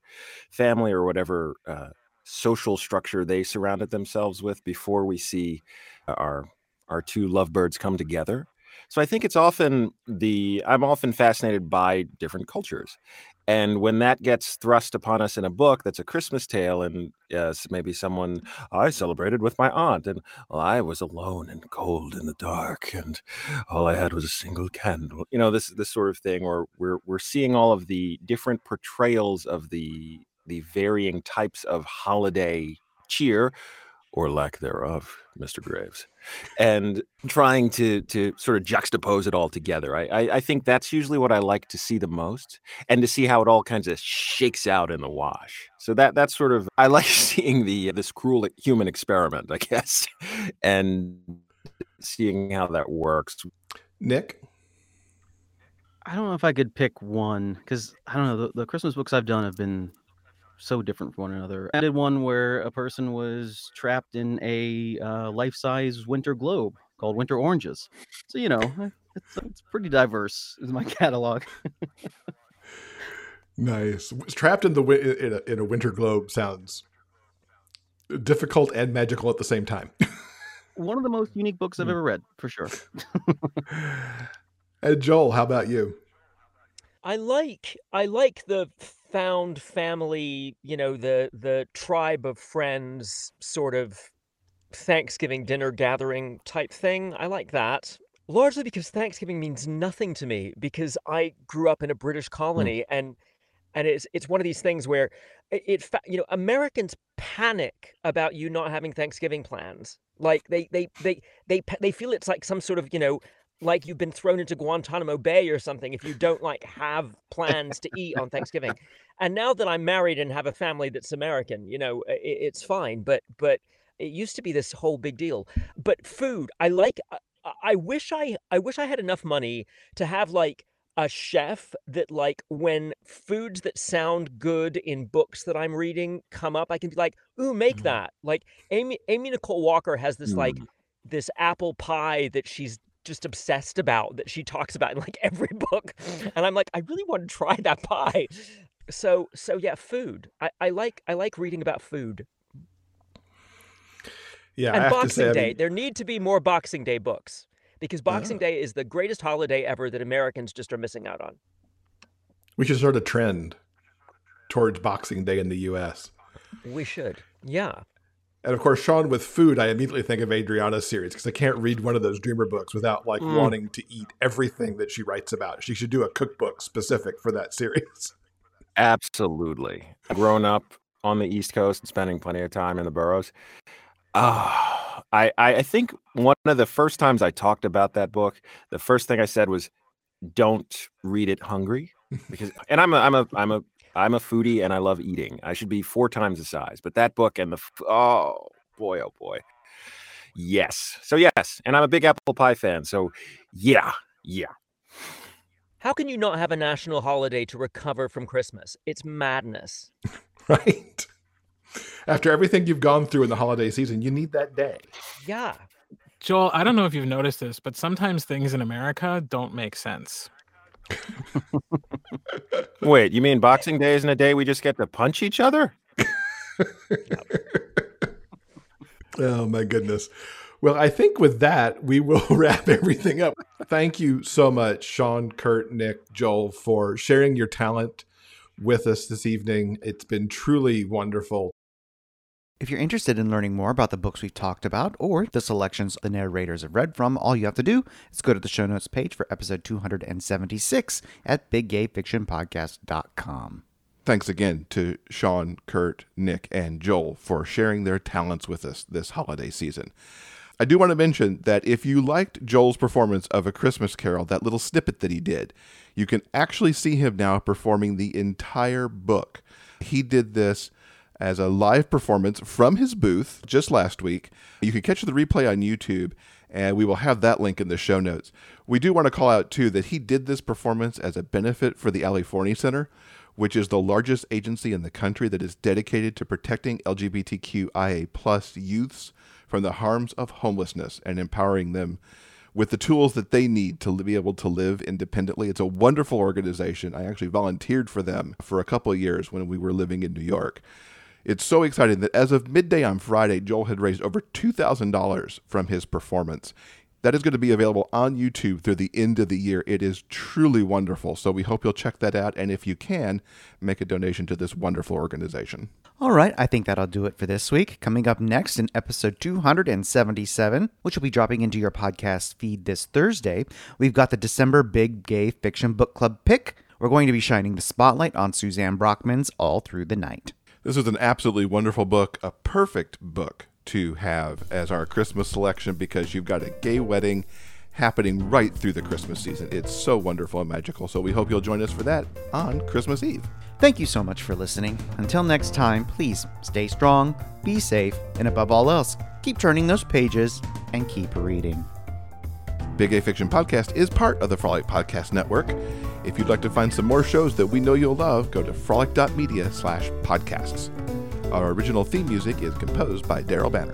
family or whatever uh, social structure they surrounded themselves with before we see our our two lovebirds come together. So i think it's often the i'm often fascinated by different cultures and when that gets thrust upon us in a book that's a Christmas tale, and uh, s- maybe someone I celebrated with my aunt, and well, I was alone and cold in the dark, and all I had was a single candle. You know, this this sort of thing, where we're we're seeing all of the different portrayals of the the varying types of holiday cheer or lack thereof, Mr. Graves, and trying to to sort of juxtapose it all together. I, I, I think that's usually what I like to see the most, and to see how it all kinds of shakes out in the wash. So that that's sort of I like seeing the uh, this cruel human experiment, I guess, and seeing how that works. Nick, I don't know if I could pick one because I don't know the, the Christmas books I've done have been so different from one another. I did one where a person was trapped in a uh, life-size winter globe called Winter Oranges. So you know, it's, it's pretty diverse. Is my catalog. nice. Trapped in the in a, in a winter globe sounds difficult and magical at the same time. one of the most unique books I've hmm. ever read, for sure. and Joel, how about you? I like I like the found family, you know, the the tribe of friends sort of Thanksgiving dinner gathering type thing. I like that. Largely because Thanksgiving means nothing to me because I grew up in a British hmm. colony mm. and and it's it's one of these things where it, it you know Americans panic about you not having Thanksgiving plans. Like they they they they they feel it's like some sort of you know like you've been thrown into Guantanamo Bay or something if you don't like have plans to eat on Thanksgiving. And now that I'm married and have a family that's American, you know, it, it's fine. But but it used to be this whole big deal. But food, I like. I, I wish I I wish I had enough money to have like a chef that like when foods that sound good in books that I'm reading come up, I can be like, ooh, make mm. that. Like Amy Amy Nicole Walker has this mm. like this apple pie that she's just obsessed about that she talks about in like every book. And I'm like, I really want to try that pie. So so yeah, food. I, I like I like reading about food. Yeah. And Boxing say, Day. I mean... There need to be more Boxing Day books because Boxing. Day is the greatest holiday ever that Americans just are missing out on. We should start a trend towards Boxing Day in the US. We should. Yeah. And of course, Sean, with food, I immediately think of Adriana's series because I can't read one of those Dreamer books without like mm. wanting to eat everything that she writes about. She should do a cookbook specific for that series. Absolutely. Grown up on the East Coast and spending plenty of time in the boroughs. Uh, I, I think one of the first times I talked about that book, the first thing I said was, "Don't read it hungry," because and I'm a I'm a I'm a I'm a foodie and I love eating. I should be four times the size, but that book and the oh boy oh boy, yes. So yes, and I'm a big apple pie fan. So yeah, yeah. How can you not have a national holiday to recover from Christmas? It's madness. right after everything you've gone through in the holiday season, you need that day. Yeah. Joel, I don't know if you've noticed this, but sometimes things in America don't make sense. Wait, you mean Boxing Day isn't a day we just get to punch each other? oh my goodness. Well, I think with that, we will wrap everything up. Thank you so much, Sean, Kirt, Nick, Joel, for sharing your talent with us this evening. It's been truly wonderful. If you're interested in learning more about the books we've talked about or the selections the narrators have read from, all you have to do is go to the show notes page for episode 276 at biggayfictionpodcast.com. Thanks again to Sean, Kirt, Nick, and Joel for sharing their talents with us this holiday season. I do want to mention that if you liked Joel's performance of A Christmas Carol, that little snippet that he did, you can actually see him now performing the entire book. He did this as a live performance from his booth just last week. You can catch the replay on YouTube, and we will have that link in the show notes. We do want to call out, too, that he did this performance as a benefit for the Ali Forney Center, which is the largest agency in the country that is dedicated to protecting LGBTQIA plus youths from the harms of homelessness and empowering them with the tools that they need to be able to live independently. It's a wonderful organization. I actually volunteered for them for a couple years when we were living in New York. It's so exciting that as of midday on Friday, Joel had raised over $2,000 from his performance. That is going to be available on YouTube through the end of the year. It is truly wonderful. So we hope you'll check that out. And if you can, make a donation to this wonderful organization. All right, I think that'll do it for this week. Coming up next in episode 277, which will be dropping into your podcast feed this Thursday, we've got the December Big Gay Fiction Book Club pick. We're going to be shining the spotlight on Suzanne Brockmann's All Through the Night. This is an absolutely wonderful book, a perfect book to have as our Christmas selection because you've got a gay wedding happening right through the Christmas season. It's so wonderful and magical. So we hope you'll join us for that on Christmas Eve. Thank you so much for listening. Until next time, please stay strong, be safe, and above all else, keep turning those pages and keep reading. Big Gay Fiction Podcast is part of the Frolic Podcast Network. If you'd like to find some more shows that we know you'll love, go to frolic.media slash podcasts. Our original theme music is composed by Daryl Banner.